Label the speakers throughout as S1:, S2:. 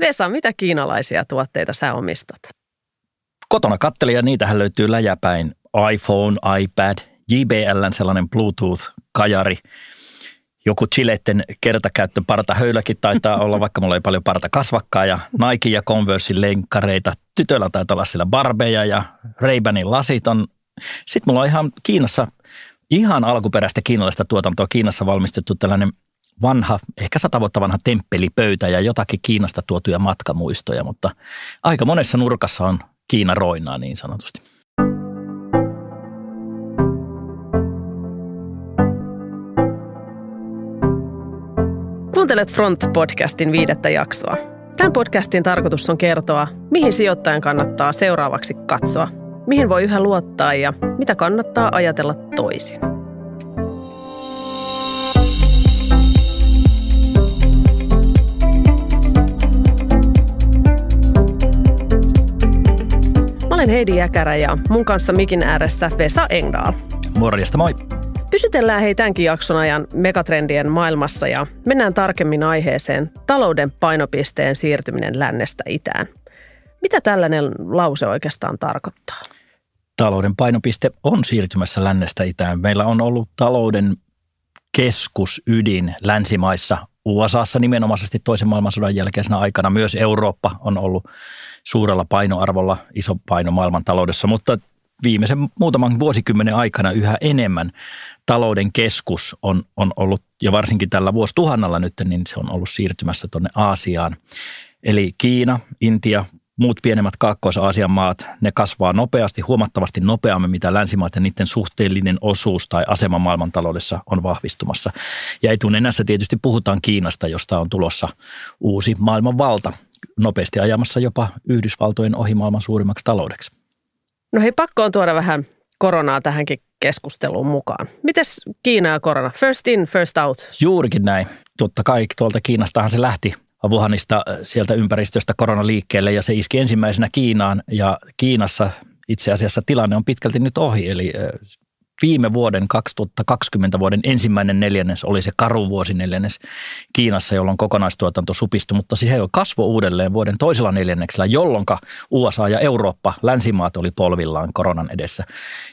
S1: Vesa, mitä kiinalaisia tuotteita sä omistat?
S2: Kotona kattelin ja niitähän löytyy läjäpäin. iPhone, iPad, JBLn sellainen Bluetooth-kajari. Joku Chiletten kertakäyttöparta höyläkin taitaa olla, vaikka mulla ei paljon parta kasvakkaa. Ja Nike ja Conversein lenkkareita. Tytöllä taitaa olla siellä barbeja ja Ray-Banin lasit on. Sitten mulla on ihan Kiinassa, ihan alkuperäistä kiinalaista tuotantoa Kiinassa valmistettu tällainen vanha, ehkä sata vuotta vanha temppelipöytä ja jotakin Kiinasta tuotuja matkamuistoja, mutta aika monessa nurkassa on Kiina roinaa niin sanotusti.
S1: Kuuntelet Front-podcastin viidettä jaksoa. Tämän podcastin tarkoitus on kertoa, mihin sijoittajan kannattaa seuraavaksi katsoa, mihin voi yhä luottaa ja mitä kannattaa ajatella toisin. Olen Heidi Jäkärä ja mun kanssa mikin ääressä Vesa Engdahl.
S2: Morjesta, moi!
S1: Pysytellään hei tämänkin jakson ajan megatrendien maailmassa ja mennään tarkemmin aiheeseen talouden painopisteen siirtyminen lännestä itään. Mitä tällainen lause oikeastaan tarkoittaa?
S2: Talouden painopiste on siirtymässä lännestä itään. Meillä on ollut talouden keskusydin länsimaissa USAssa nimenomaisesti toisen maailmansodan jälkeisenä aikana. Myös Eurooppa on ollut suurella painoarvolla, iso paino maailmantaloudessa, mutta viimeisen muutaman vuosikymmenen aikana yhä enemmän talouden keskus on, on ollut, ja varsinkin tällä vuosituhannalla nyt, niin se on ollut siirtymässä tuonne Aasiaan. Eli Kiina, Intia, muut pienemmät Kaakkois-Aasian maat, ne kasvaa nopeasti, huomattavasti nopeammin, mitä länsimaat ja niiden suhteellinen osuus tai asema maailmantaloudessa on vahvistumassa. Ja etunenässä tietysti puhutaan Kiinasta, josta on tulossa uusi maailman valta, nopeasti ajamassa jopa Yhdysvaltojen ohi maailman suurimmaksi taloudeksi.
S1: No hei, pakko on tuoda vähän koronaa tähänkin keskusteluun mukaan. Mites Kiina ja korona? First in, first out.
S2: Juurikin näin. Totta kai tuolta Kiinastahan se lähti Wuhanista sieltä ympäristöstä korona liikkeelle ja se iski ensimmäisenä Kiinaan ja Kiinassa itse asiassa tilanne on pitkälti nyt ohi. Eli viime vuoden 2020 vuoden ensimmäinen neljännes oli se karu vuosineljännes Kiinassa, jolloin kokonaistuotanto supistui, mutta se kasvoi uudelleen vuoden toisella neljänneksellä, jolloin USA ja Eurooppa, länsimaat oli polvillaan koronan edessä.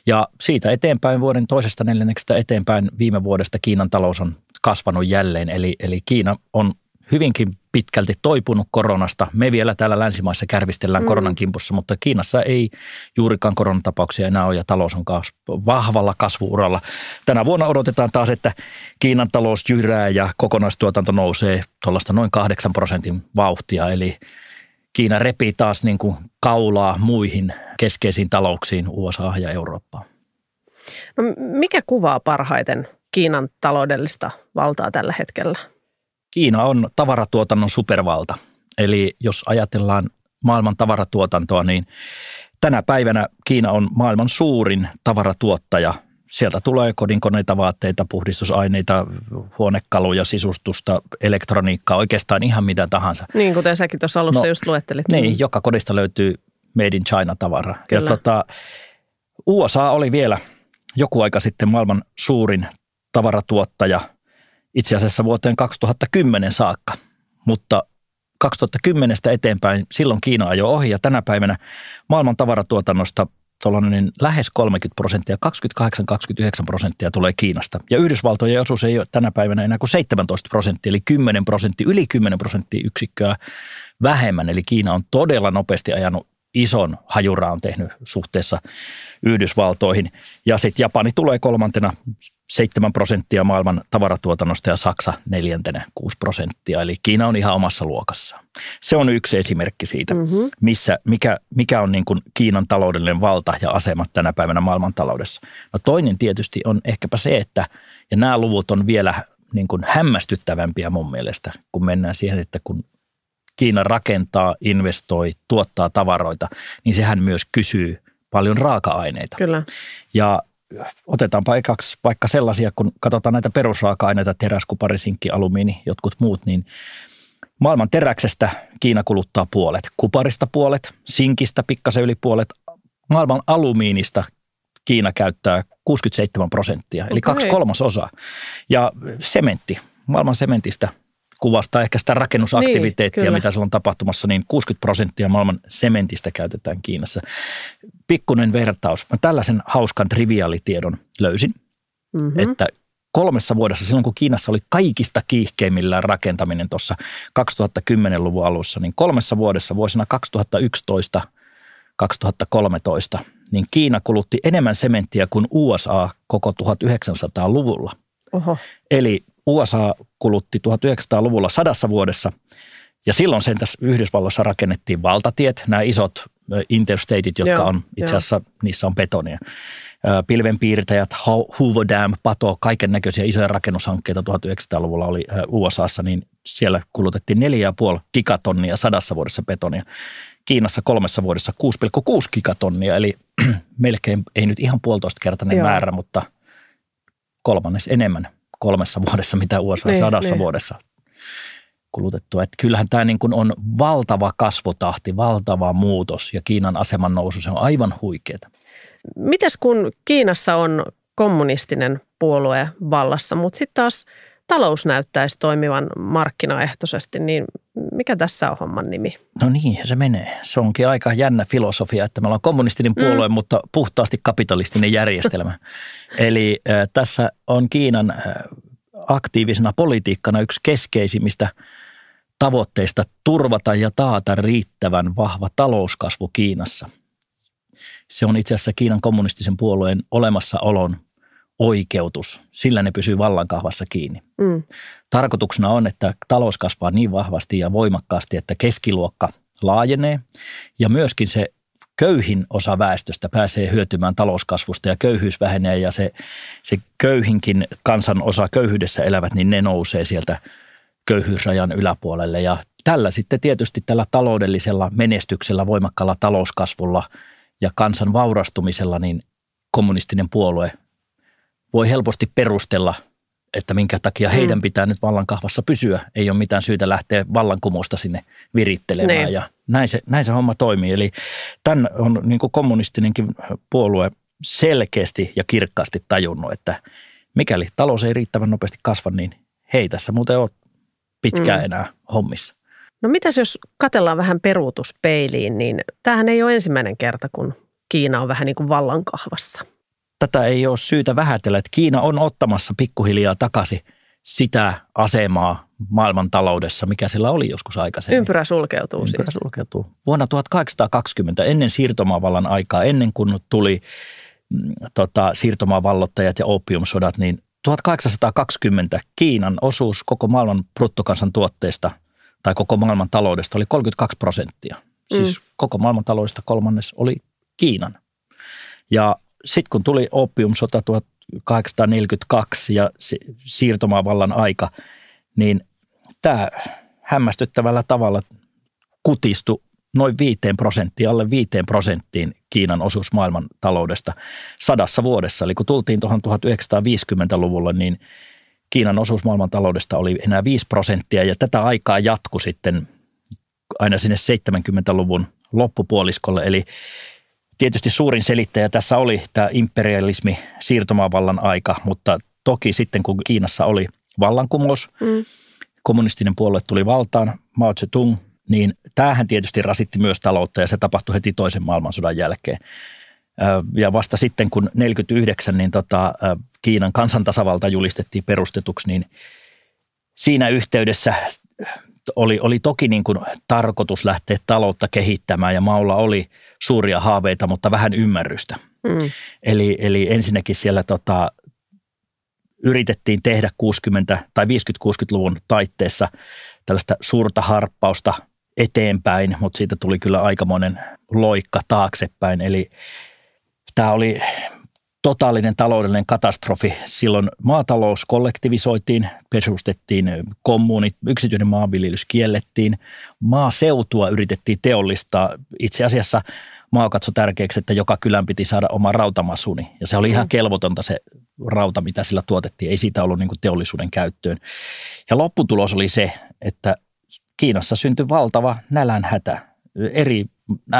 S2: Ja siitä eteenpäin vuoden toisesta neljänneksestä eteenpäin viime vuodesta Kiinan talous on kasvanut jälleen, eli, eli Kiina on hyvinkin pitkälti toipunut koronasta. Me vielä täällä länsimaissa kärvistellään mm. koronan kimpussa, mutta Kiinassa ei juurikaan koronatapauksia enää ole ja talous on kasv- vahvalla kasvuuralla. Tänä vuonna odotetaan taas, että Kiinan talous jyrää ja kokonaistuotanto nousee tuollaista noin 8 prosentin vauhtia. Eli Kiina repii taas niin kuin kaulaa muihin keskeisiin talouksiin USA ja Eurooppaan.
S1: No, mikä kuvaa parhaiten Kiinan taloudellista valtaa tällä hetkellä?
S2: Kiina on tavaratuotannon supervalta. Eli jos ajatellaan maailman tavaratuotantoa, niin tänä päivänä Kiina on maailman suurin tavaratuottaja. Sieltä tulee kodinkoneita, vaatteita, puhdistusaineita, huonekaluja, sisustusta, elektroniikkaa, oikeastaan ihan mitä tahansa.
S1: Niin, kuten säkin tuossa alussa no, just luettelit.
S2: Niin, joka kodista löytyy Made in China-tavara. Kyllä. Ja tota, USA oli vielä joku aika sitten maailman suurin tavaratuottaja – itse asiassa vuoteen 2010 saakka, mutta 2010 eteenpäin silloin Kiina ajoi ohi ja tänä päivänä maailman tavaratuotannosta tuollainen lähes 30 prosenttia, 28-29 prosenttia tulee Kiinasta. Ja Yhdysvaltojen osuus ei ole tänä päivänä enää kuin 17 prosenttia, eli 10 prosenttia, yli 10 prosenttia yksikköä vähemmän. Eli Kiina on todella nopeasti ajanut ison hajuraan tehnyt suhteessa Yhdysvaltoihin. Ja sitten Japani tulee kolmantena 7 prosenttia maailman tavaratuotannosta ja Saksa neljäntenä 6 prosenttia. Eli Kiina on ihan omassa luokassaan. Se on yksi esimerkki siitä, mm-hmm. missä, mikä, mikä on niin kuin Kiinan taloudellinen valta ja asema tänä päivänä maailmantaloudessa. No toinen tietysti on ehkäpä se, että ja nämä luvut on vielä niin kuin hämmästyttävämpiä mun mielestä, kun mennään siihen, että kun Kiina rakentaa, investoi, tuottaa tavaroita, niin sehän myös kysyy paljon raaka-aineita.
S1: Kyllä.
S2: Ja otetaanpa ekaksi vaikka sellaisia, kun katsotaan näitä perusraaka-aineita, teräs, kupari, sinkki, alumiini, jotkut muut, niin maailman teräksestä Kiina kuluttaa puolet, kuparista puolet, sinkistä pikkasen yli puolet, maailman alumiinista Kiina käyttää 67 prosenttia, eli okay. kaksi kolmasosaa. Ja sementti, maailman sementistä kuvastaa ehkä sitä rakennusaktiviteettia,
S1: niin,
S2: mitä siellä on tapahtumassa, niin 60 prosenttia maailman sementistä käytetään Kiinassa. Pikkunen vertaus. Mä tällaisen hauskan triviaalitiedon löysin, mm-hmm. että kolmessa vuodessa, silloin kun Kiinassa oli kaikista kiihkeimmillään rakentaminen tuossa 2010-luvun alussa, niin kolmessa vuodessa vuosina 2011 2013, niin Kiina kulutti enemmän sementtiä kuin USA koko 1900-luvulla.
S1: Oho.
S2: Eli USA kulutti 1900-luvulla sadassa vuodessa, ja silloin sen tässä Yhdysvalloissa rakennettiin valtatiet, nämä isot interstateit, jotka Joo, on itse asiassa, jo. niissä on betonia. Pilvenpiirtäjät, Hoover Dam, Pato, kaiken näköisiä isoja rakennushankkeita 1900-luvulla oli USAssa, niin siellä kulutettiin 4,5 gigatonnia sadassa vuodessa betonia. Kiinassa kolmessa vuodessa 6,6 gigatonnia, eli melkein ei nyt ihan puolitoista kertainen Joo. määrä, mutta kolmannes enemmän kolmessa vuodessa, mitä USA niin, sadassa niin. vuodessa kulutettua. Että kyllähän tämä niin kuin on valtava kasvutahti, valtava muutos ja Kiinan aseman nousu, se on aivan huikeaa.
S1: Mites kun Kiinassa on kommunistinen puolue vallassa, mutta sitten taas talous näyttäisi toimivan markkinaehtoisesti, niin mikä tässä on homman nimi?
S2: No niin, se menee. Se onkin aika jännä filosofia, että me ollaan kommunistinen mm. puolue, mm. mutta puhtaasti kapitalistinen järjestelmä. Eli äh, tässä on Kiinan äh, aktiivisena politiikkana yksi keskeisimmistä tavoitteista turvata ja taata riittävän vahva talouskasvu Kiinassa. Se on itse asiassa Kiinan kommunistisen puolueen olemassaolon oikeutus. Sillä ne pysyy vallankahvassa kiinni. Mm. Tarkoituksena on, että talous kasvaa niin vahvasti ja voimakkaasti, että keskiluokka laajenee ja myöskin se köyhin osa väestöstä pääsee hyötymään talouskasvusta ja köyhyys vähenee ja se, se köyhinkin kansan osa köyhyydessä elävät, niin ne nousee sieltä köyhyysrajan yläpuolelle. Ja tällä sitten tietysti tällä taloudellisella menestyksellä, voimakkaalla talouskasvulla ja kansan vaurastumisella, niin kommunistinen puolue voi helposti perustella, että minkä takia heidän mm. pitää nyt vallankahvassa pysyä. Ei ole mitään syytä lähteä vallankumousta sinne virittelemään niin. ja näin se, näin se homma toimii. Eli tämän on niin kuin kommunistinenkin puolue selkeästi ja kirkkaasti tajunnut, että mikäli talous ei riittävän nopeasti kasva, niin hei tässä muuten ole pitkään mm. enää hommissa.
S1: No mitäs jos katellaan vähän peruutuspeiliin, niin tämähän ei ole ensimmäinen kerta, kun Kiina on vähän niin kuin vallankahvassa
S2: tätä ei ole syytä vähätellä, että Kiina on ottamassa pikkuhiljaa takaisin sitä asemaa maailman taloudessa, mikä sillä oli joskus aikaisemmin.
S1: Ympyrä sulkeutuu
S2: Ympyrä
S1: siis.
S2: sulkeutuu. Vuonna 1820, ennen siirtomaavallan aikaa, ennen kuin tuli mm, tota, siirtomaavallottajat ja opiumsodat, niin 1820 Kiinan osuus koko maailman bruttokansantuotteesta tai koko maailman taloudesta oli 32 prosenttia. Siis mm. koko maailman taloudesta kolmannes oli Kiinan. Ja sitten kun tuli opiumsota 1842 ja siirtomaavallan aika, niin tämä hämmästyttävällä tavalla kutistui noin 5 prosenttiin, alle 5 prosenttiin Kiinan osuus maailman taloudesta sadassa vuodessa. Eli kun tultiin tuohon 1950-luvulle, niin Kiinan osuus maailman taloudesta oli enää 5 prosenttia ja tätä aikaa jatkui sitten aina sinne 70-luvun loppupuoliskolle. Eli Tietysti suurin selittäjä tässä oli tämä imperialismi, siirtomaavallan aika, mutta toki sitten kun Kiinassa oli vallankumous, mm. kommunistinen puolue tuli valtaan, Mao Zedong, niin tämähän tietysti rasitti myös taloutta ja se tapahtui heti toisen maailmansodan jälkeen. Ja vasta sitten kun 49 niin tota, Kiinan kansantasavalta julistettiin perustetuksi, niin siinä yhteydessä oli, oli toki niin kuin tarkoitus lähteä taloutta kehittämään ja Maulla oli suuria haaveita, mutta vähän ymmärrystä. Mm. Eli, eli ensinnäkin siellä tota, yritettiin tehdä 60- tai 50-60-luvun taitteessa tällaista suurta harppausta eteenpäin, mutta siitä tuli kyllä aikamoinen loikka taaksepäin. Eli tämä oli totaalinen taloudellinen katastrofi. Silloin maatalous kollektivisoitiin, perustettiin kommunit, yksityinen maanviljelys kiellettiin, maaseutua yritettiin teollistaa. Itse asiassa maa katsoi tärkeäksi, että joka kylän piti saada oma rautamasuni. Ja se oli ihan mm. kelvotonta se rauta, mitä sillä tuotettiin. Ei siitä ollut niin kuin teollisuuden käyttöön. Ja lopputulos oli se, että Kiinassa syntyi valtava nälänhätä. Eri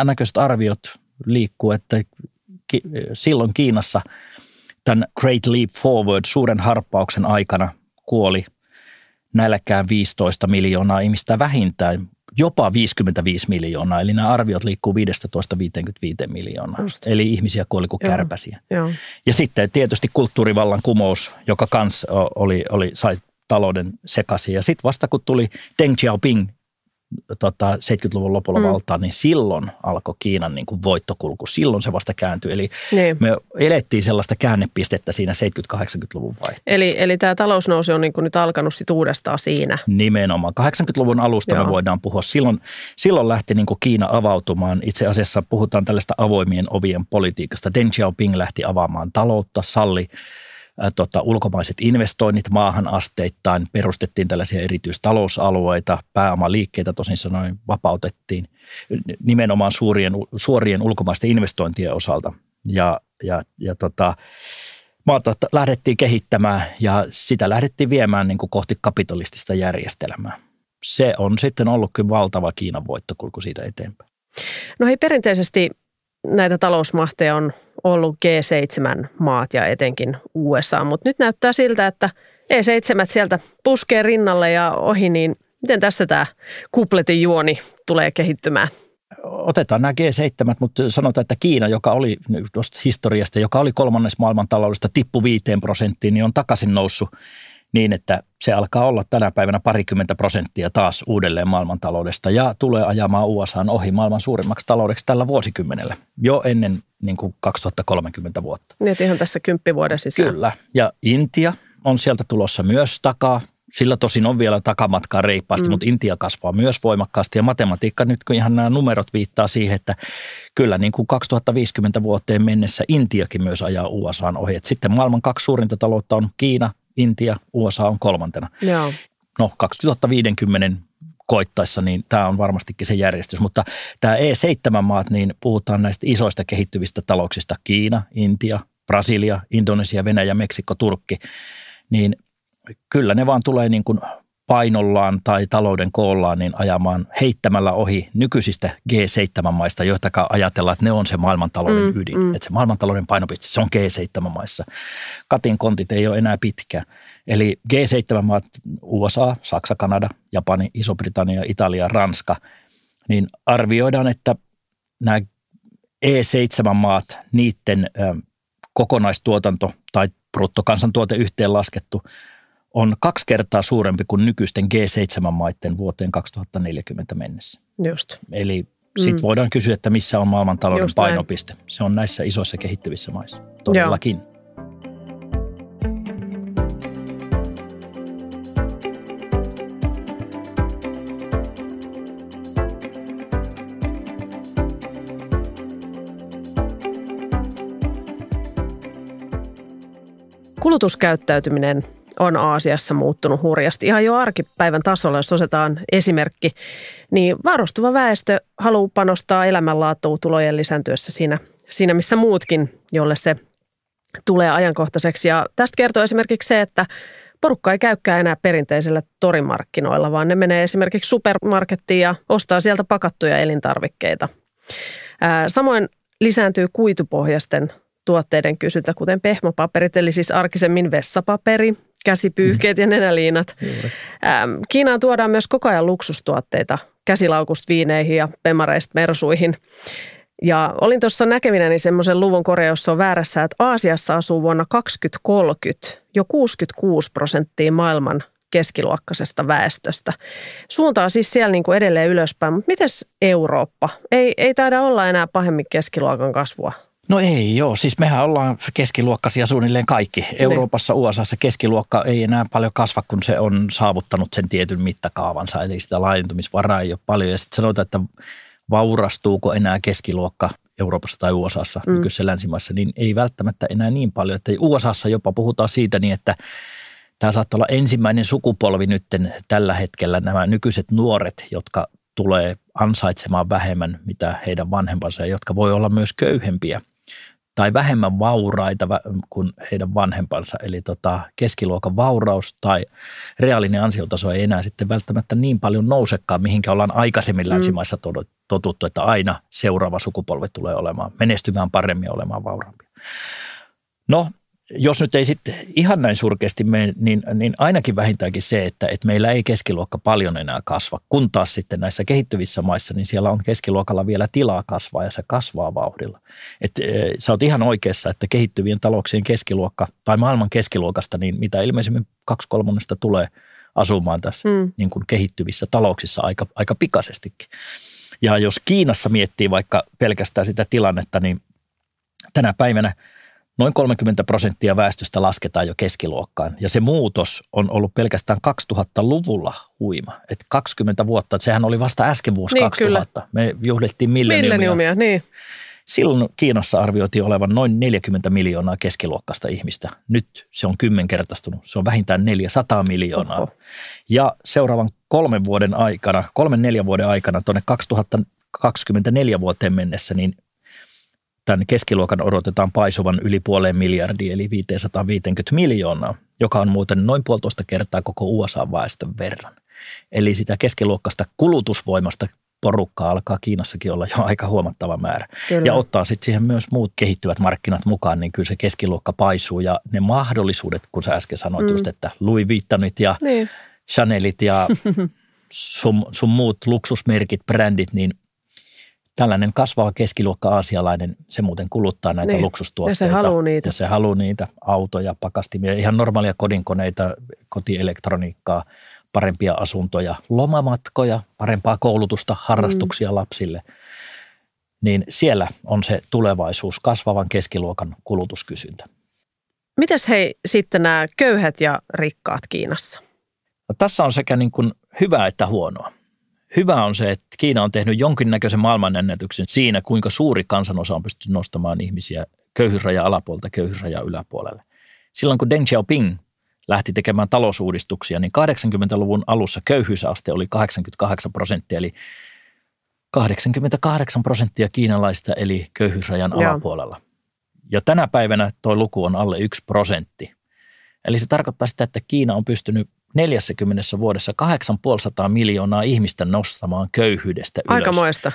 S2: näköiset arviot liikkuu, että silloin Kiinassa tämän Great Leap Forward, suuren harppauksen aikana kuoli nälkään 15 miljoonaa ihmistä vähintään, jopa 55 miljoonaa. Eli nämä arviot liikkuu 15-55 miljoonaa. Just. Eli ihmisiä kuoli kuin Joo. kärpäsiä. Joo. Ja sitten tietysti kulttuurivallan kumous, joka kans oli, oli, sai talouden sekaisin. Ja sitten vasta kun tuli Deng Xiaoping tota, 70-luvun lopulla mm. valtaan, niin silloin alkoi Kiinan niin kuin voittokulku. Silloin se vasta kääntyi. Eli niin. me elettiin sellaista käännepistettä siinä 70-80-luvun vaihteessa.
S1: Eli, eli tämä talousnousu on niin kuin nyt alkanut sit uudestaan siinä?
S2: Nimenomaan. 80-luvun alusta Joo. me voidaan puhua. Silloin, silloin lähti niin kuin Kiina avautumaan. Itse asiassa puhutaan tällaista avoimien ovien politiikasta. Deng Xiaoping lähti avaamaan taloutta, salli tota, ulkomaiset investoinnit maahan asteittain, perustettiin tällaisia erityistalousalueita, pääomaliikkeitä tosin sanoen vapautettiin nimenomaan suurien, suorien ulkomaisten investointien osalta. Ja, ja, ja tota, maata lähdettiin kehittämään ja sitä lähdettiin viemään niin kuin kohti kapitalistista järjestelmää. Se on sitten ollut kyllä valtava Kiinan voittokulku siitä eteenpäin.
S1: No hei, perinteisesti näitä talousmahteja on ollut G7-maat ja etenkin USA, mutta nyt näyttää siltä, että E7 sieltä puskee rinnalle ja ohi, niin miten tässä tämä kupletin juoni tulee kehittymään?
S2: Otetaan nämä G7, mutta sanotaan, että Kiina, joka oli tuosta historiasta, joka oli kolmannes maailmantaloudesta, tippu 5 prosenttiin, niin on takaisin noussut niin, että se alkaa olla tänä päivänä parikymmentä prosenttia taas uudelleen maailmantaloudesta ja tulee ajamaan USA ohi maailman suurimmaksi taloudeksi tällä vuosikymmenellä jo ennen niin kuin 2030 vuotta.
S1: Niin, ihan tässä kymppivuoden sisään.
S2: Kyllä. Ja Intia on sieltä tulossa myös takaa. Sillä tosin on vielä takamatkaa reippaasti, mm. mutta Intia kasvaa myös voimakkaasti. Ja matematiikka nyt, kun ihan nämä numerot viittaa siihen, että kyllä niin kuin 2050 vuoteen mennessä Intiakin myös ajaa USAn ohi. Et sitten maailman kaksi suurinta taloutta on Kiina, Intia, USA on kolmantena. Joo. No 2050 koittaessa, niin tämä on varmastikin se järjestys. Mutta tämä E7-maat, niin puhutaan näistä isoista kehittyvistä talouksista, Kiina, Intia, Brasilia, Indonesia, Venäjä, Meksiko, Turkki, niin kyllä ne vaan tulee niin kuin painollaan tai talouden koollaan niin ajamaan heittämällä ohi nykyisistä G7-maista, joita ajatellaan, että ne on se maailmantalouden mm, ydin. Mm. Että se maailmantalouden painopiste, se on G7-maissa. Katin kontit ei ole enää pitkä. Eli G7-maat, USA, Saksa, Kanada, Japani, Iso-Britannia, Italia, Ranska, niin arvioidaan, että nämä E7-maat, niiden kokonaistuotanto tai bruttokansantuote yhteenlaskettu – on kaksi kertaa suurempi kuin nykyisten G7-maiden vuoteen 2040 mennessä.
S1: Just.
S2: Eli sitten mm. voidaan kysyä, että missä on maailmantalouden Just painopiste. Näin. Se on näissä isoissa kehittyvissä maissa, todellakin. Joo.
S1: Kulutuskäyttäytyminen on Aasiassa muuttunut hurjasti. Ihan jo arkipäivän tasolla, jos otetaan esimerkki, niin varustuva väestö haluaa panostaa elämänlaatuun tulojen lisääntyessä siinä, siinä, missä muutkin, jolle se tulee ajankohtaiseksi. Ja tästä kertoo esimerkiksi se, että porukka ei käykään enää perinteisellä torimarkkinoilla, vaan ne menee esimerkiksi supermarkettiin ja ostaa sieltä pakattuja elintarvikkeita. Samoin lisääntyy kuitupohjaisten tuotteiden kysyntä, kuten pehmopaperit, eli siis arkisemmin vessapaperi, käsipyyhkeet ja nenäliinat. Ähm, Kiinaan tuodaan myös koko ajan luksustuotteita käsilaukusta viineihin ja pemareista mersuihin. Ja olin tuossa näkevinäni semmoisen luvun korjaus on väärässä, että Aasiassa asuu vuonna 2030 jo 66 prosenttia maailman keskiluokkaisesta väestöstä. Suunta on siis siellä niin kuin edelleen ylöspäin, mutta miten Eurooppa? Ei, ei taida olla enää pahemmin keskiluokan kasvua
S2: No ei joo, siis mehän ollaan keskiluokkaisia suunnilleen kaikki. Niin. Euroopassa, USAssa keskiluokka ei enää paljon kasva, kun se on saavuttanut sen tietyn mittakaavansa, eli sitä laajentumisvaraa ei ole paljon. Ja sitten sanotaan, että vaurastuuko enää keskiluokka Euroopassa tai USAssa, mm. nykyisessä länsimaissa, niin ei välttämättä enää niin paljon. Että USAssa jopa puhutaan siitä niin, että tämä saattaa olla ensimmäinen sukupolvi nyt tällä hetkellä nämä nykyiset nuoret, jotka tulee ansaitsemaan vähemmän mitä heidän vanhempansa, jotka voi olla myös köyhempiä – tai vähemmän vauraita kuin heidän vanhempansa. Eli tota, keskiluokan vauraus tai reaalinen ansiotaso ei enää sitten välttämättä niin paljon nousekaan, mihinkä ollaan aikaisemmin mm. länsimaissa totuttu, että aina seuraava sukupolvi tulee olemaan, menestymään paremmin olemaan vauraampia. No, jos nyt ei sitten ihan näin surkeasti mene, niin, niin ainakin vähintäänkin se, että, että meillä ei keskiluokka paljon enää kasva, kun taas sitten näissä kehittyvissä maissa, niin siellä on keskiluokalla vielä tilaa kasvaa ja se kasvaa vauhdilla. Et, e, sä oot ihan oikeassa, että kehittyvien talouksien keskiluokka tai maailman keskiluokasta, niin mitä ilmeisemmin kaksi kolmannesta tulee asumaan tässä mm. niin kuin kehittyvissä talouksissa aika, aika pikaisestikin. Ja jos Kiinassa miettii vaikka pelkästään sitä tilannetta, niin tänä päivänä – Noin 30 prosenttia väestöstä lasketaan jo keskiluokkaan ja se muutos on ollut pelkästään 2000-luvulla huima. Et 20 vuotta, sehän oli vasta äsken vuosi niin, 2000. Kyllä. Me juhlittiin milleniumia. milleniumia
S1: niin.
S2: Silloin Kiinassa arvioitiin olevan noin 40 miljoonaa keskiluokkaista ihmistä. Nyt se on kymmenkertaistunut. Se on vähintään 400 miljoonaa. Oho. Ja seuraavan kolmen vuoden aikana, kolmen neljän vuoden aikana tuonne 2024 vuoteen mennessä, niin tämän keskiluokan odotetaan paisuvan yli puoleen miljardia, eli 550 miljoonaa, joka on muuten noin puolitoista kertaa koko USA-väestön verran. Eli sitä keskiluokkasta kulutusvoimasta porukkaa alkaa Kiinassakin olla jo aika huomattava määrä. Kyllä. Ja ottaa sitten siihen myös muut kehittyvät markkinat mukaan, niin kyllä se keskiluokka paisuu. Ja ne mahdollisuudet, kun sä äsken sanoit mm. just, että Louis Vuittonit ja niin. Chanelit ja sun, sun muut luksusmerkit, brändit, niin tällainen kasvava keskiluokka aasialainen, se muuten kuluttaa näitä niin. luksustuotteita.
S1: Ja se haluaa niitä.
S2: Ja se haluaa niitä autoja, pakastimia, ihan normaalia kodinkoneita, kotielektroniikkaa, parempia asuntoja, lomamatkoja, parempaa koulutusta, harrastuksia mm. lapsille. Niin siellä on se tulevaisuus, kasvavan keskiluokan kulutuskysyntä.
S1: Mites hei sitten nämä köyhät ja rikkaat Kiinassa?
S2: No, tässä on sekä niin kuin hyvää että huonoa. Hyvä on se, että Kiina on tehnyt jonkinnäköisen maailmanennätyksen siinä, kuinka suuri kansanosa on pystynyt nostamaan ihmisiä köyhyysraja alapuolelta köyhyysraja yläpuolelle. Silloin kun Deng Xiaoping lähti tekemään talousuudistuksia, niin 80-luvun alussa köyhyysaste oli 88 prosenttia, eli 88 prosenttia kiinalaista eli köyhyysrajan Joo. alapuolella. Ja tänä päivänä tuo luku on alle 1 prosentti. Eli se tarkoittaa sitä, että Kiina on pystynyt 40 vuodessa 8,5 miljoonaa ihmistä nostamaan köyhyydestä ylös.
S1: Aikamoista.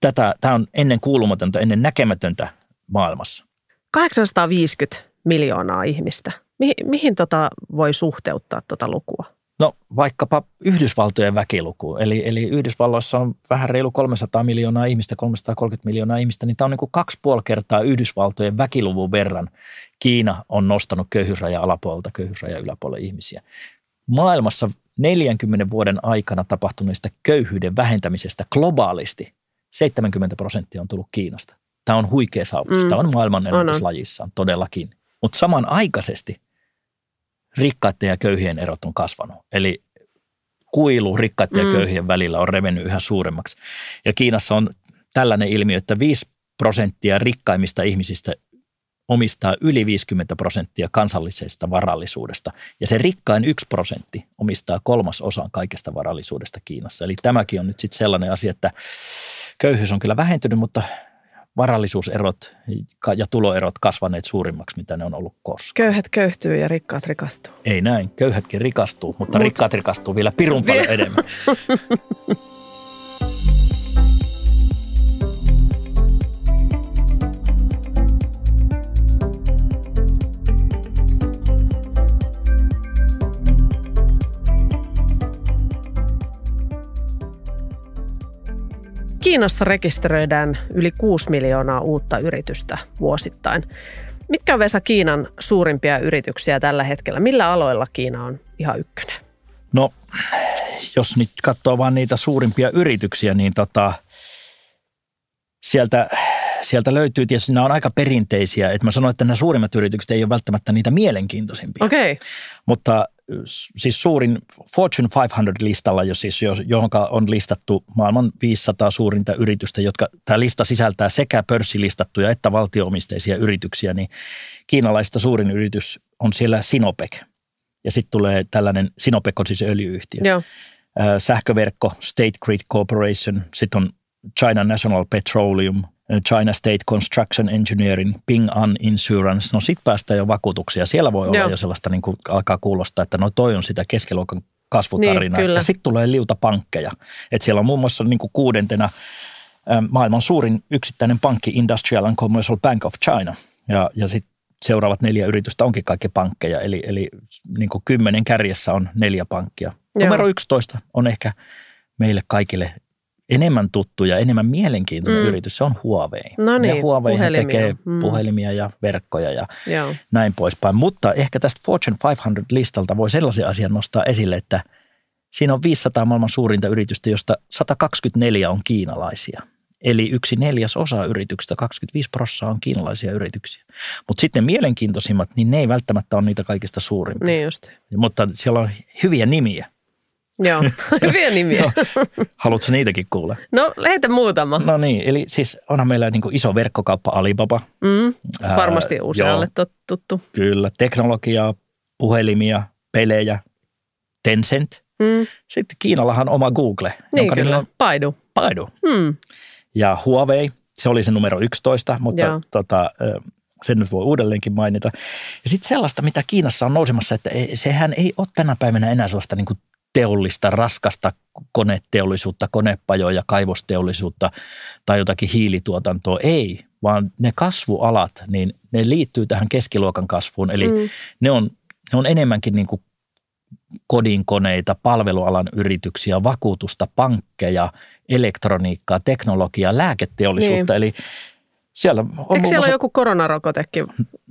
S2: Tätä, tämä on ennen kuulumatonta, ennen näkemätöntä maailmassa.
S1: 850 miljoonaa ihmistä. Mihin, mihin tota voi suhteuttaa tuota lukua?
S2: No vaikkapa Yhdysvaltojen väkiluku. Eli, eli Yhdysvalloissa on vähän reilu 300 miljoonaa ihmistä, 330 miljoonaa ihmistä, niin tämä on niin kuin kaksi puoli kertaa Yhdysvaltojen väkiluvun verran. Kiina on nostanut köyhyysraja alapuolelta köyhyysraja yläpuolelle ihmisiä maailmassa 40 vuoden aikana tapahtuneesta köyhyyden vähentämisestä globaalisti 70 prosenttia on tullut Kiinasta. Tämä on huikea saavutus. Mm. Tämä on maailman ennätyslajissaan todellakin. Mutta samanaikaisesti rikkaiden ja köyhien erot on kasvanut. Eli kuilu rikkaiden mm. ja köyhien välillä on revennyt yhä suuremmaksi. Ja Kiinassa on tällainen ilmiö, että 5 prosenttia rikkaimmista ihmisistä omistaa yli 50 prosenttia kansallisesta varallisuudesta. Ja se rikkain yksi prosentti omistaa kolmas osan kaikesta varallisuudesta Kiinassa. Eli tämäkin on nyt sitten sellainen asia, että köyhyys on kyllä vähentynyt, mutta varallisuuserot ja tuloerot kasvaneet suurimmaksi, mitä ne on ollut koskaan.
S1: Köyhät köyhtyy ja rikkaat rikastuu.
S2: Ei näin, köyhätkin rikastuu, mutta Mut... rikkaat rikastuu vielä pirun paljon enemmän.
S1: Kiinassa rekisteröidään yli 6 miljoonaa uutta yritystä vuosittain. Mitkä on Vesa Kiinan suurimpia yrityksiä tällä hetkellä? Millä aloilla Kiina on ihan ykkönen?
S2: No, jos nyt katsoo vain niitä suurimpia yrityksiä, niin tota, sieltä, sieltä löytyy tietysti, nämä on aika perinteisiä. Että mä sanoin, että nämä suurimmat yritykset ei ole välttämättä niitä mielenkiintoisimpia.
S1: Okay.
S2: Mutta siis suurin Fortune 500-listalla, jo siis, johon on listattu maailman 500 suurinta yritystä, jotka tämä lista sisältää sekä pörssilistattuja että valtioomisteisia yrityksiä, niin kiinalaista suurin yritys on siellä Sinopec. Ja sitten tulee tällainen, Sinopec on siis öljyyhtiö.
S1: Joo.
S2: Sähköverkko, State Grid Corporation, sitten on China National Petroleum, China State Construction Engineering, Ping An Insurance. No sitten päästään jo vakuutuksia. Siellä voi olla Joo. jo sellaista, niin kuin alkaa kuulostaa, että no toi on sitä keskiluokan kasvutarina. Niin, ja sitten tulee liuta pankkeja. Et siellä on muun muassa niin kuin kuudentena maailman suurin yksittäinen pankki Industrial and Commercial Bank of China. Ja, ja sitten seuraavat neljä yritystä onkin kaikki pankkeja, eli, eli niin kuin kymmenen kärjessä on neljä pankkia. Joo. Numero 11 on ehkä meille kaikille enemmän tuttu ja enemmän mielenkiintoinen mm. yritys, se on Huawei.
S1: No niin,
S2: ja Huawei tekee mm. puhelimia ja verkkoja ja Joo. näin poispäin. Mutta ehkä tästä Fortune 500-listalta voi sellaisen asian nostaa esille, että siinä on 500 maailman suurinta yritystä, josta 124 on kiinalaisia. Eli yksi neljäs osa yrityksistä, 25 prosenttia on kiinalaisia yrityksiä. Mutta sitten mielenkiintoisimmat, niin ne ei välttämättä ole niitä kaikista suurimpia.
S1: Niin just.
S2: Mutta siellä on hyviä nimiä.
S1: Joo, hyviä nimiä. no,
S2: haluatko niitäkin kuulla?
S1: No, lähetä muutama.
S2: No niin, eli siis onhan meillä niin kuin iso verkkokauppa Alibaba.
S1: Mm, varmasti Ää, usealle joo, tuttu.
S2: Kyllä, teknologiaa, puhelimia, pelejä, Tencent. Mm. Sitten Kiinallahan oma Google.
S1: Niin jonka kyllä, on Baidu.
S2: Baidu. Mm. Ja Huawei, se oli se numero 11, mutta tota, sen nyt voi uudelleenkin mainita. Ja sitten sellaista, mitä Kiinassa on nousemassa, että sehän ei ole tänä päivänä enää sellaista niin kuin teollista, raskasta koneteollisuutta, konepajoja, kaivosteollisuutta tai jotakin hiilituotantoa. Ei, vaan ne kasvualat, niin ne liittyy tähän keskiluokan kasvuun. Eli mm. ne, on, ne on enemmänkin niin kuin kodinkoneita, palvelualan yrityksiä, vakuutusta, pankkeja, elektroniikkaa, teknologiaa, lääketeollisuutta. Niin. Eli siellä on
S1: Eikö siellä ole joku koronarokotekin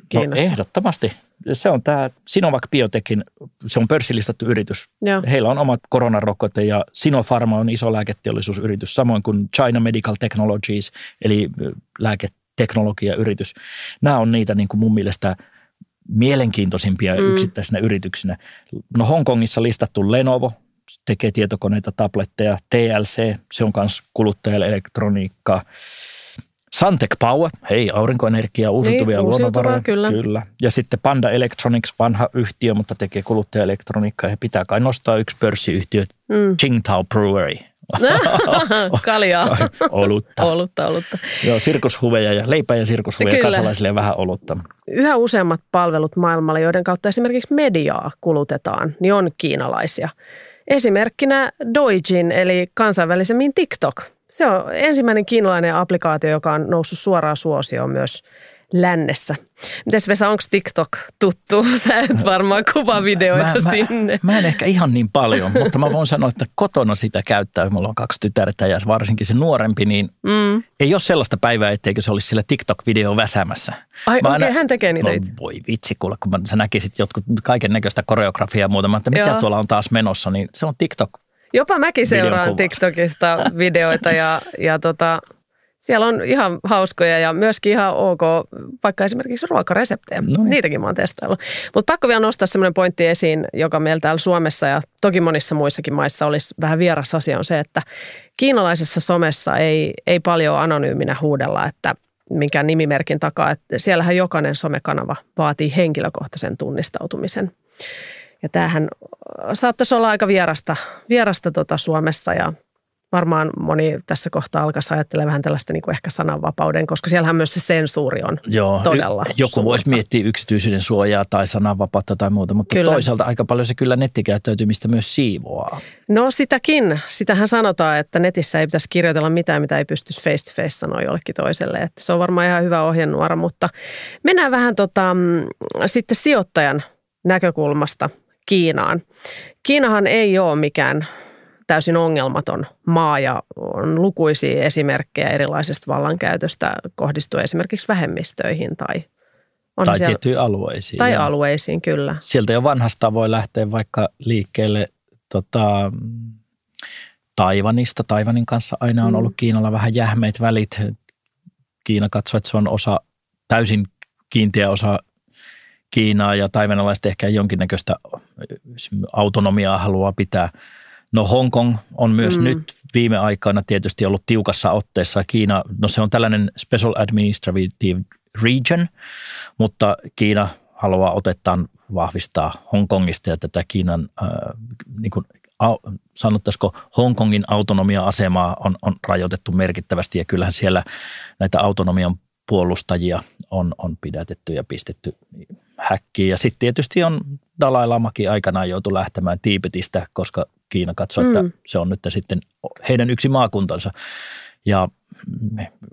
S1: Kiinassa?
S2: No, ehdottomasti. Se on tämä Sinovac Biotechin, se on pörssilistattu yritys. Joo. Heillä on omat koronarokote ja Sinopharma on iso lääketeollisuusyritys, samoin kuin China Medical Technologies, eli lääketeknologiayritys. Nämä on niitä niin kuin mun mielestä mielenkiintoisimpia mm. yksittäisinä yrityksinä. No Hongkongissa listattu Lenovo, tekee tietokoneita, tabletteja, TLC, se on myös kuluttajalle elektroniikkaa. Santec Power, hei, aurinkoenergia, uusiutuvia niin, luonnonvaroja.
S1: Kyllä.
S2: kyllä. Ja sitten Panda Electronics, vanha yhtiö, mutta tekee kuluttajaelektroniikkaa. Ja pitää kai nostaa yksi pörssiyhtiö, mm. Qingdao Brewery.
S1: Kaljaa.
S2: olutta.
S1: olutta, olutta.
S2: Joo, sirkushuveja ja leipää ja sirkushuveja Kyllä. kansalaisille ja vähän olutta.
S1: Yhä useammat palvelut maailmalla, joiden kautta esimerkiksi mediaa kulutetaan, niin on kiinalaisia. Esimerkkinä Doijin eli kansainvälisemmin TikTok. Se on ensimmäinen kiinalainen applikaatio, joka on noussut suoraan suosioon myös lännessä. Mites Vesa, onko TikTok tuttu? Sä et varmaan kuva videoita mä, sinne.
S2: Mä, mä en ehkä ihan niin paljon, mutta mä voin sanoa, että kotona sitä käyttää. Mulla on kaksi tytärtä ja varsinkin se nuorempi, niin mm. ei ole sellaista päivää, etteikö se olisi sillä TikTok-video väsämässä.
S1: Ai okei, okay, hän tekee niitä no,
S2: Voi vitsi, kuule, kun mä, sä näkisit jotkut kaiken näköistä koreografiaa ja muuta, että mitä Joo. tuolla on taas menossa, niin se on TikTok.
S1: Jopa mäkin seuraan TikTokista videoita ja, ja tota, siellä on ihan hauskoja ja myöskin ihan ok, vaikka esimerkiksi ruokareseptejä. No niin. Niitäkin mä oon testaillut. Mutta pakko vielä nostaa semmoinen pointti esiin, joka meillä täällä Suomessa ja toki monissa muissakin maissa olisi vähän vieras asia, on se, että kiinalaisessa somessa ei, ei paljon anonyyminä huudella, että minkään nimimerkin takaa. Että siellähän jokainen somekanava vaatii henkilökohtaisen tunnistautumisen. Ja tämähän saattaisi olla aika vierasta, vierasta tota Suomessa ja varmaan moni tässä kohtaa alkaisi ajattelemaan vähän tällaista niin kuin ehkä sananvapauden, koska siellähän myös se sensuuri on Joo, todella
S2: Joku suurta. voisi miettiä yksityisyyden suojaa tai sananvapautta tai muuta, mutta kyllä. toisaalta aika paljon se kyllä nettikäyttäytymistä myös siivoaa.
S1: No sitäkin. Sitähän sanotaan, että netissä ei pitäisi kirjoitella mitään, mitä ei pystyisi face to face sanoa jollekin toiselle. Että se on varmaan ihan hyvä ohjenuora, mutta mennään vähän tota, mm, sitten sijoittajan näkökulmasta Kiinaan. Kiinahan ei ole mikään täysin ongelmaton maa ja on lukuisia esimerkkejä erilaisesta vallankäytöstä kohdistuen esimerkiksi vähemmistöihin tai
S2: on tai siellä, tiettyihin alueisiin.
S1: Tai ja alueisiin, kyllä.
S2: Sieltä jo vanhasta voi lähteä vaikka liikkeelle tota, Taivanista. Taivanin kanssa aina on mm. ollut Kiinalla vähän jähmeitä välit. Kiina katsoo, että se on osa, täysin kiinteä osa Kiinaa ja taivanalaiset ehkä jonkinnäköistä autonomiaa haluaa pitää – No Hongkong on myös mm. nyt viime aikoina tietysti ollut tiukassa otteessa. Kiina, no se on tällainen Special Administrative Region, mutta Kiina haluaa otettaan vahvistaa Hongkongista ja tätä Kiinan, äh, niin kuin, au, sanottaisiko Hongkongin autonomia-asemaa on, on rajoitettu merkittävästi ja kyllähän siellä näitä autonomian puolustajia on, on pidätetty ja pistetty häkkiin. Ja sitten tietysti on Dalai Lamakin aikanaan joutu lähtemään Tiipetistä, koska Kiina katsoi, mm. että se on nyt sitten heidän yksi maakuntansa. Ja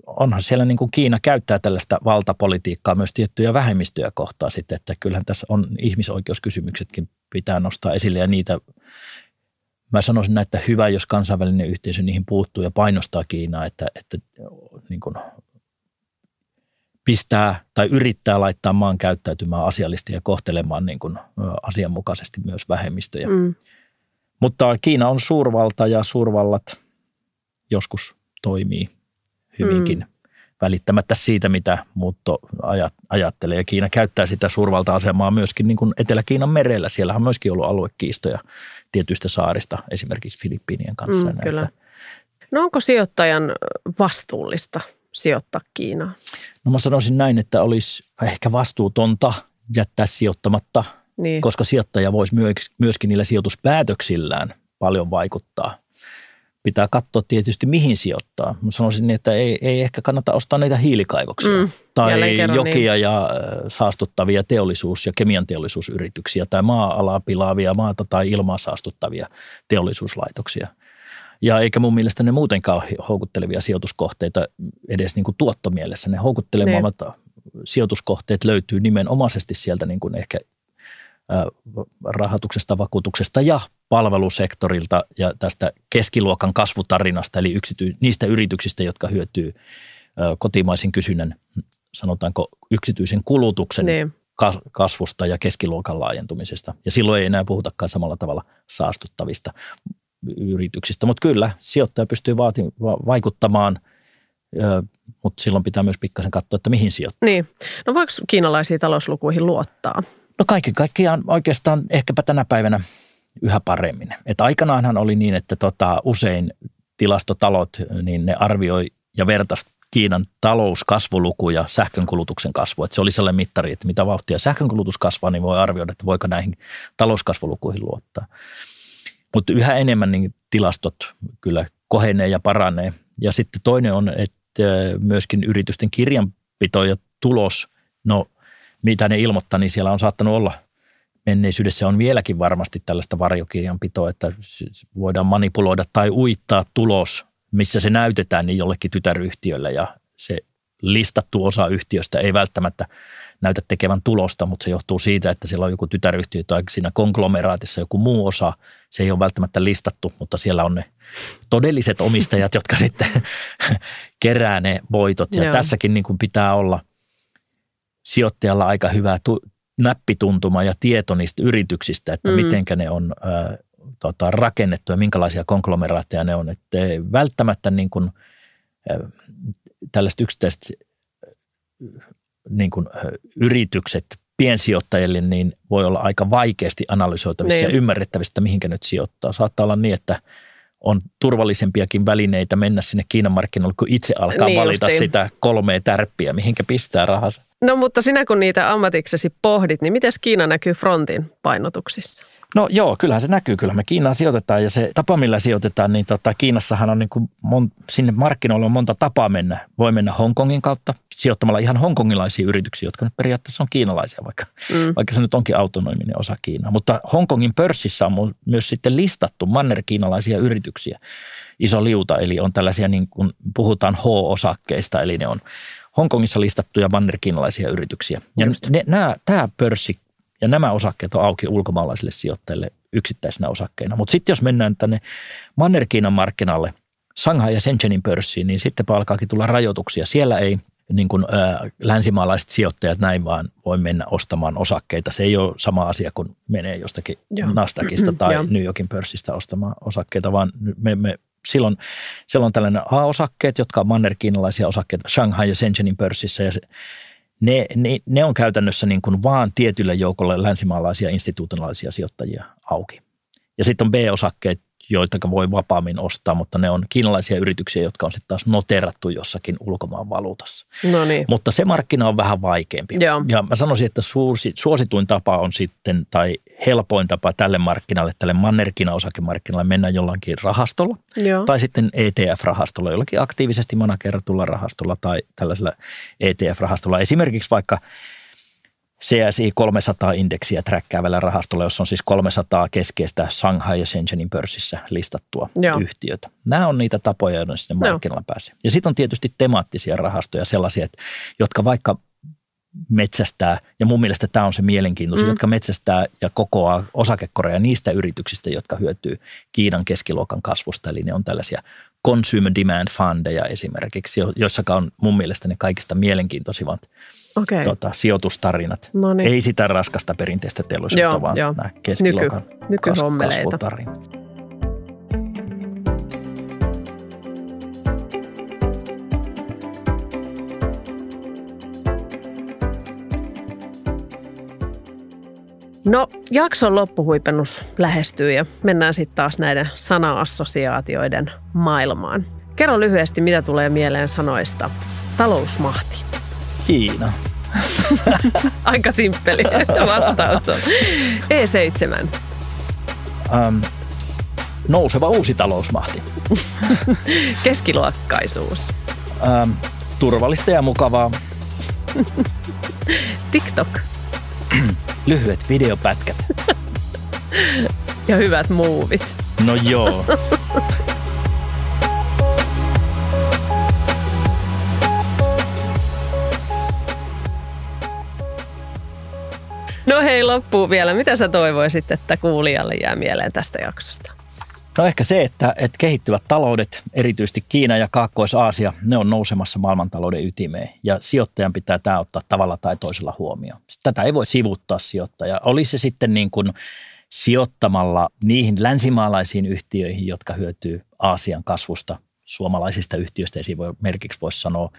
S2: onhan siellä niin kuin Kiina käyttää tällaista valtapolitiikkaa myös tiettyjä vähemmistöjä kohtaan sitten, että kyllähän tässä on ihmisoikeuskysymyksetkin pitää nostaa esille ja niitä mä sanoisin näin, että hyvä, jos kansainvälinen yhteisö niihin puuttuu ja painostaa Kiinaa, että, että niin kuin pistää tai yrittää laittaa maan käyttäytymään asiallisesti ja kohtelemaan niin kuin asianmukaisesti myös vähemmistöjä. Mm. Mutta Kiina on suurvalta ja suurvallat joskus toimii hyvinkin mm. välittämättä siitä, mitä muutto ajattelee. Ja Kiina käyttää sitä suurvalta-asemaa myöskin niin kuin Etelä-Kiinan merellä. Siellä on myöskin ollut aluekiistoja tietyistä saarista, esimerkiksi Filippiinien kanssa. Mm,
S1: kyllä. No onko sijoittajan vastuullista sijoittaa Kiinaan?
S2: No mä sanoisin näin, että olisi ehkä vastuutonta jättää sijoittamatta, niin. koska sijoittaja voisi myöskin niillä sijoituspäätöksillään paljon vaikuttaa – pitää katsoa tietysti mihin sijoittaa. Mä sanoisin niin, että ei, ei ehkä kannata ostaa näitä hiilikaivoksia mm, tai jokia niin. ja saastuttavia teollisuus- ja kemian teollisuusyrityksiä tai maa-alaa pilaavia maata tai ilmaa saastuttavia teollisuuslaitoksia. Ja eikä mun mielestä ne muutenkaan ole houkuttelevia sijoituskohteita edes niin kuin tuottomielessä. Ne houkuttelevammat ne. sijoituskohteet löytyy nimenomaisesti sieltä niin kuin ehkä rahoituksesta, vakuutuksesta ja palvelusektorilta ja tästä keskiluokan kasvutarinasta, eli yksity- niistä yrityksistä, jotka hyötyy kotimaisen kysynnän, sanotaanko yksityisen kulutuksen niin. kasvusta ja keskiluokan laajentumisesta. Ja silloin ei enää puhutakaan samalla tavalla saastuttavista yrityksistä, mutta kyllä sijoittaja pystyy vaati- vaikuttamaan, mutta silloin pitää myös pikkasen katsoa, että mihin sijoittaa.
S1: Niin. No voiko kiinalaisiin talouslukuihin luottaa?
S2: No kaikki kaikkiaan oikeastaan ehkäpä tänä päivänä yhä paremmin. Et aikanaanhan oli niin, että tota, usein tilastotalot, niin ne arvioi ja vertaisi Kiinan talouskasvulukuja sähkönkulutuksen kasvua. Että se oli sellainen mittari, että mitä vauhtia sähkönkulutus kasvaa, niin voi arvioida, että voiko näihin talouskasvulukuihin luottaa. Mutta yhä enemmän niin tilastot kyllä kohenee ja paranee. Ja sitten toinen on, että myöskin yritysten kirjanpito ja tulos, no – mitä ne ilmoittaa, niin siellä on saattanut olla menneisyydessä on vieläkin varmasti tällaista varjokirjanpitoa, että voidaan manipuloida tai uittaa tulos, missä se näytetään niin jollekin tytäryhtiölle ja se listattu osa yhtiöstä ei välttämättä näytä tekevän tulosta, mutta se johtuu siitä, että siellä on joku tytäryhtiö tai siinä konglomeraatissa joku muu osa. Se ei ole välttämättä listattu, mutta siellä on ne todelliset omistajat, jotka sitten kerää ne voitot. Ja Joo. tässäkin niin kuin pitää olla sijoittajalla aika hyvä tu- näppituntuma ja tieto niistä yrityksistä, että mm. mitenkä ne on ä, tota, rakennettu ja minkälaisia konglomeraatteja ne on. Että välttämättä niin kuin, tällaiset yksittäiset niin kuin, yritykset piensijoittajille niin voi olla aika vaikeasti analysoitavissa niin. ja ymmärrettävistä, mihinkä nyt sijoittaa. Saattaa olla niin, että on turvallisempiakin välineitä mennä sinne Kiinan markkinoille, kun itse alkaa niin valita justiin. sitä kolmea tärppiä, mihinkä pistää rahansa.
S1: No mutta sinä kun niitä ammatiksesi pohdit, niin miten Kiina näkyy frontin painotuksissa?
S2: No joo, kyllähän se näkyy. Kyllä me Kiinaan sijoitetaan ja se tapa, millä sijoitetaan, niin tota, Kiinassahan on niin kuin mon, sinne markkinoille on monta tapaa mennä. Voi mennä Hongkongin kautta sijoittamalla ihan hongkongilaisia yrityksiä, jotka nyt periaatteessa on kiinalaisia, vaikka, mm. vaikka se nyt onkin autonominen osa Kiinaa. Mutta Hongkongin pörssissä on myös sitten listattu manner-kiinalaisia yrityksiä iso liuta, eli on tällaisia niin kuin puhutaan H-osakkeista, eli ne on Hongkongissa listattuja manner-kiinalaisia yrityksiä. Ja ne, nämä, tämä pörssi ja nämä osakkeet on auki ulkomaalaisille sijoittajille yksittäisinä osakkeina. Mutta sitten jos mennään tänne Manner-Kiinan markkinalle, Shanghai ja Shenzhenin pörssiin, niin sitten alkaakin tulla rajoituksia. Siellä ei niin kuin, ä, länsimaalaiset sijoittajat näin vaan voi mennä ostamaan osakkeita. Se ei ole sama asia kuin menee jostakin Joo. Nasdaqista tai New Yorkin pörssistä ostamaan osakkeita, vaan me, me silloin, silloin on tällainen A-osakkeet, jotka on mannerkiinalaisia osakkeita Shanghai ja Shenzhenin pörssissä ja se, ne, ne, ne on käytännössä niin kuin vaan tietylle joukolle länsimaalaisia institutionaalisia sijoittajia auki. Ja sitten on B-osakkeet, joita voi vapaammin ostaa, mutta ne on kiinalaisia yrityksiä, jotka on sitten taas noterattu jossakin ulkomaan valuutassa.
S1: No niin.
S2: Mutta se markkina on vähän vaikeampi. Joo. Ja mä sanoisin, että suosituin tapa on sitten, tai helpoin tapa tälle markkinalle, tälle mannerkina osakemarkkinalle mennä jollakin rahastolla. Joo. Tai sitten ETF-rahastolla, jollakin aktiivisesti manageratulla rahastolla tai tällaisella ETF-rahastolla. Esimerkiksi vaikka CSI 300-indeksiä träkkäävällä rahastolla, jossa on siis 300 keskeistä Shanghai ja Shenzhenin pörssissä listattua Joo. yhtiötä. Nämä on niitä tapoja, joiden sinne markkinoilla pääsee. Ja sitten on tietysti temaattisia rahastoja, sellaisia, jotka vaikka metsästää, ja mun mielestä tämä on se mielenkiintoisin, mm. jotka metsästää ja kokoaa osakekoreja niistä yrityksistä, jotka hyötyy Kiinan keskiluokan kasvusta. Eli ne on tällaisia consumer demand fundeja esimerkiksi, joissa on mun mielestä ne kaikista mielenkiintoisimmat okay. tota, sijoitustarinat. Noniin. Ei sitä raskasta perinteistä teollisuutta, joo, vaan joo. nämä keskiluokan Nyky, kas, kasvutarinat.
S1: No, jakson loppuhuipennus lähestyy ja mennään sitten taas näiden sana-assosiaatioiden maailmaan. Kerro lyhyesti, mitä tulee mieleen sanoista talousmahti.
S2: Kiina.
S1: Aika simppeli vastaus on. E7.
S2: Um, nouseva uusi talousmahti.
S1: Keskiluokkaisuus.
S2: Um, turvallista ja mukavaa.
S1: TikTok.
S2: Lyhyet videopätkät.
S1: ja hyvät muuvit.
S2: No joo.
S1: No hei, loppuu vielä. Mitä sä toivoisit, että kuulijalle jää mieleen tästä jaksosta?
S2: No ehkä se, että, että kehittyvät taloudet, erityisesti Kiina ja Kaakkois-Aasia, ne on nousemassa maailmantalouden ytimeen ja sijoittajan pitää tämä ottaa tavalla tai toisella huomioon. Tätä ei voi sivuuttaa sijoittaja. Oli se sitten niin kuin sijoittamalla niihin länsimaalaisiin yhtiöihin, jotka hyötyy Aasian kasvusta, suomalaisista yhtiöistä esimerkiksi voisi sanoa,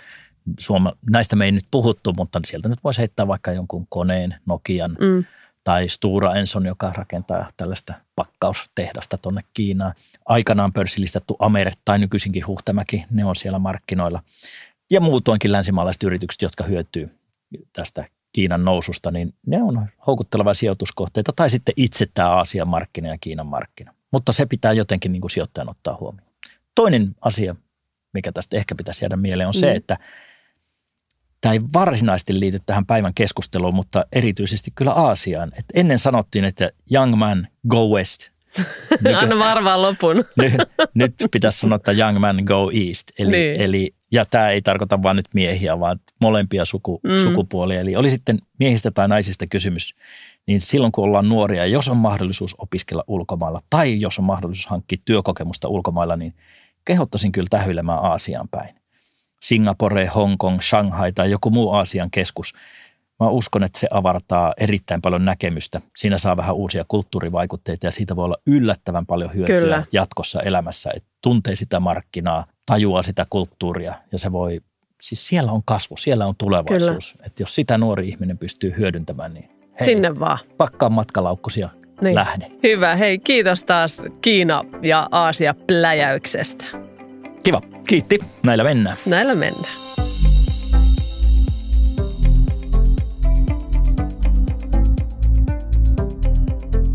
S2: Suoma, näistä me ei nyt puhuttu, mutta sieltä nyt voisi heittää vaikka jonkun koneen, Nokian mm. Tai Stura Enson, joka rakentaa tällaista pakkaustehdasta tuonne Kiinaan. Aikanaan pörssilistattu Ameret tai nykyisinkin Huhtamäki, ne on siellä markkinoilla. Ja muutoinkin länsimaalaiset yritykset, jotka hyötyy tästä Kiinan noususta, niin ne on houkuttelevia sijoituskohteita tai sitten itse tämä Aasian markkina ja Kiinan markkina. Mutta se pitää jotenkin niin kuin sijoittajan ottaa huomioon. Toinen asia, mikä tästä ehkä pitäisi jäädä mieleen, on mm. se, että tämä ei varsinaisesti liity tähän päivän keskusteluun, mutta erityisesti kyllä Aasiaan. Et ennen sanottiin, että young man, go west.
S1: Nyt, Anna varmaan lopun.
S2: nyt, nyt pitäisi sanoa, että young man, go east. Eli, niin. eli, ja tämä ei tarkoita vain nyt miehiä, vaan molempia suku, mm. sukupuolia. Eli oli sitten miehistä tai naisista kysymys, niin silloin kun ollaan nuoria, jos on mahdollisuus opiskella ulkomailla tai jos on mahdollisuus hankkia työkokemusta ulkomailla, niin kehottaisin kyllä tähyilemään Aasiaan päin. Singapore, Hongkong, Shanghai tai joku muu Aasian keskus. Mä uskon, että se avartaa erittäin paljon näkemystä. Siinä saa vähän uusia kulttuurivaikutteita ja siitä voi olla yllättävän paljon hyötyä Kyllä. jatkossa elämässä. Että tuntee sitä markkinaa, tajuaa sitä kulttuuria ja se voi, siis siellä on kasvu, siellä on tulevaisuus. Että jos sitä nuori ihminen pystyy hyödyntämään, niin hei,
S1: Sinne vaan.
S2: Pakkaa matkalaukkusia niin. lähde.
S1: Hyvä. Hei, kiitos taas Kiina ja Aasia pläjäyksestä.
S2: Kiva. Kiitti. Näillä mennään.
S1: Näillä mennään.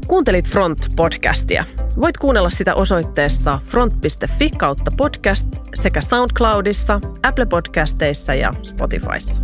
S1: Kuuntelit Front-podcastia. Voit kuunnella sitä osoitteessa front.fi kautta podcast sekä SoundCloudissa, Apple Podcasteissa ja Spotifyssa.